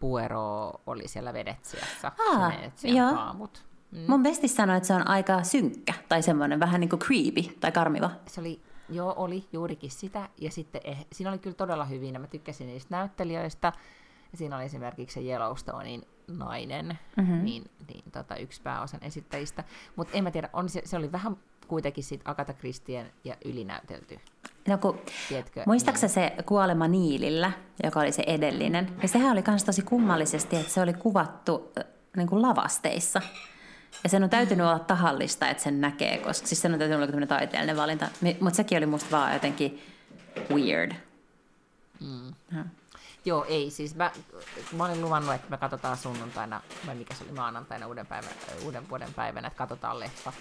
Puero oli siellä Venetsiassa, joo. haamut. Mm. Mun besti sanoi, että se on aika synkkä tai semmoinen vähän niin kuin creepy tai karmiva. Se oli, joo, oli juurikin sitä. Ja sitten eh, siinä oli kyllä todella hyvin, mä tykkäsin niistä näyttelijöistä. Siinä oli esimerkiksi se Yellowstonein nainen, mm-hmm. niin, niin tota, yksi pääosan esittäjistä. Mutta en mä tiedä, on se, se oli vähän kuitenkin siitä Agatha Christien ja ylinäytelty. No kun, Tiedätkö, muistaaksä niin. se Kuolema Niilillä, joka oli se edellinen, niin sehän oli myös tosi kummallisesti, että se oli kuvattu niin kuin lavasteissa. Ja sen on täytynyt olla tahallista, että sen näkee, koska siis sen on täytynyt olla tämmöinen taiteellinen valinta. Mutta sekin oli musta vaan jotenkin weird. Mm. Joo, ei. Siis mä, mä olin luvannut, että me katsotaan sunnuntaina, vai mikä se oli maanantaina uuden, päivän, uuden vuoden päivänä, että katsotaan leffa.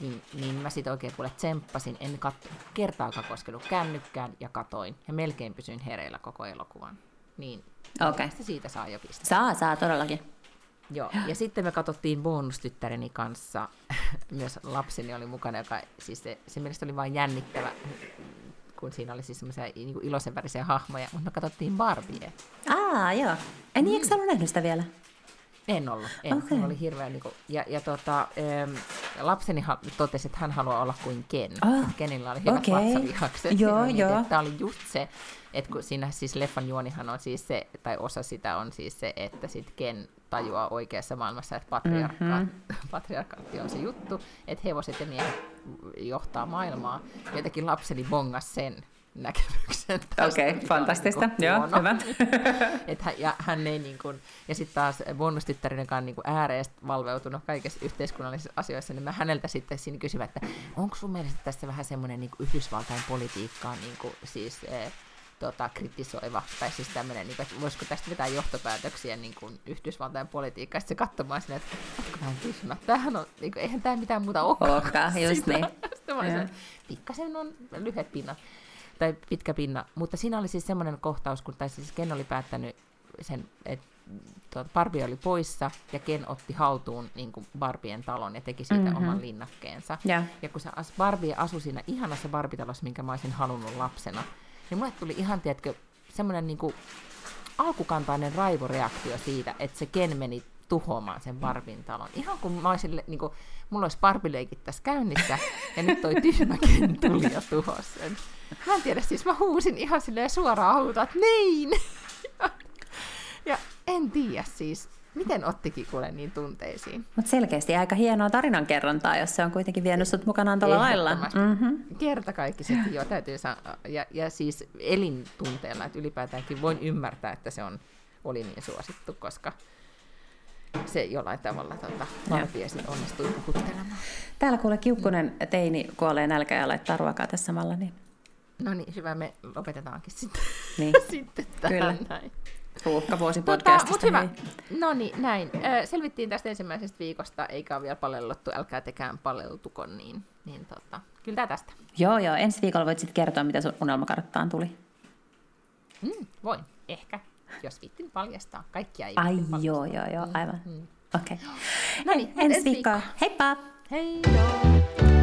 Niin, niin mä sitten oikein kuule tsemppasin, en kat- kertaakaan koskenut kännykkään ja katoin. Ja melkein pysyin hereillä koko elokuvan. Niin okay. siitä saa jo pistää. Saa, saa todellakin. Joo, ja sitten me katsottiin bonustyttäreni kanssa, [laughs] myös lapseni oli mukana, joka siis se, se mielestä oli vain jännittävä kun siinä oli siis semmoisia niin iloisen värisiä hahmoja, mutta me katsottiin Barbie. Aa, joo. En niin, eikö nähnyt sitä vielä? En ollut, en. Okay. oli hirveä, niin kuin, ja, ja tota, ähm, lapseni totesi, että hän haluaa olla kuin Ken. Oh. Kenillä oli hyvät okay. vatsavihakset. Joo, joo. Tämä oli just se, että kun siinä siis leffan juonihan on siis se, tai osa sitä on siis se, että sit Ken tajuaa oikeassa maailmassa, että patriarka- mm-hmm. [laughs] patriarkaatti on se juttu, että hevoset ja miehet johtaa maailmaa. Jotenkin lapseni bongas sen näkemyksen Okei, okay, fantastista. Niin Joo, hyvä. [laughs] Et hän, ja hän ei niin kuin, ja sitten taas bonustyttärinen on niin ääreestä valveutunut kaikissa yhteiskunnallisissa asioissa, niin mä häneltä sitten siinä kysyvät, että onko sun mielestä tässä vähän semmoinen niin Yhdysvaltain politiikkaa niin kuin, siis, eh, tota, kritisoiva, tai siis tämmöinen, niin että voisiko tästä vetää johtopäätöksiä niin kuin Yhdysvaltain politiikkaa, sitten se katsomaan sinne, että oletko vähän tyhmä, tämähän on, niin kuin, eihän tämä mitään muuta ole. Olekaan, just niin. [laughs] Sitten pikkasen on lyhyet pinnat, tai pitkä pinna, mutta siinä oli siis semmoinen kohtaus, kun tai siis Ken oli päättänyt sen, että tuota, Barbie oli poissa ja Ken otti haltuun niin kuin Barbien talon ja teki siitä mm-hmm. oman linnakkeensa. Yeah. Ja kun se Barbie asui siinä ihanassa Barbie-talossa, minkä mä olisin halunnut lapsena, niin mulle tuli ihan, tiedätkö, semmoinen niin kuin alkukantainen raivoreaktio siitä, että se Ken meni tuhoamaan sen Barbin talon. Ihan kun mä olisin, niin kuin, mulla olisi Barbileikit tässä käynnissä, ja nyt toi tyhmä Ken tuli ja tuhosi sen. Mä en tiedä, siis mä huusin ihan silleen suoraan huutaa, että nein! ja, [laughs] ja en tiedä siis, Miten ottikin kuule niin tunteisiin? Mutta selkeästi aika hienoa tarinankerrontaa, jos se on kuitenkin vienyt sut mukanaan tuolla lailla. Mm-hmm. Kerta kaikki sitten jo täytyy sanoa. Ja, ja siis elintunteella, että ylipäätäänkin voin ymmärtää, että se on, oli niin suosittu, koska se jollain tavalla tota, vartiesi onnistui puhuttelemaan. Täällä kuule Kiukkunen teini kuolee nälkä ja laittaa ruokaa tässä samalla. Niin... No niin, hyvä, me lopetetaankin sitten, niin. [laughs] sitten tähän Kyllä. näin. Ruuhkavuosi podcastista. Tota, hyvä. No niin, näin. Selvittiin tästä ensimmäisestä viikosta, eikä ole vielä palellottu, älkää tekään paleltuko, niin, niin tota, kyllä tämä tästä. Joo, joo. Ensi viikolla voit sitten kertoa, mitä sun unelmakarttaan tuli. Mm, voin, ehkä. Jos vittin paljastaa. Kaikkia ei Ai paljastaa. joo, joo, joo, aivan. Mm. Okei. Okay. No niin, ensi ensi viikkoa. Heippa! Hei joo!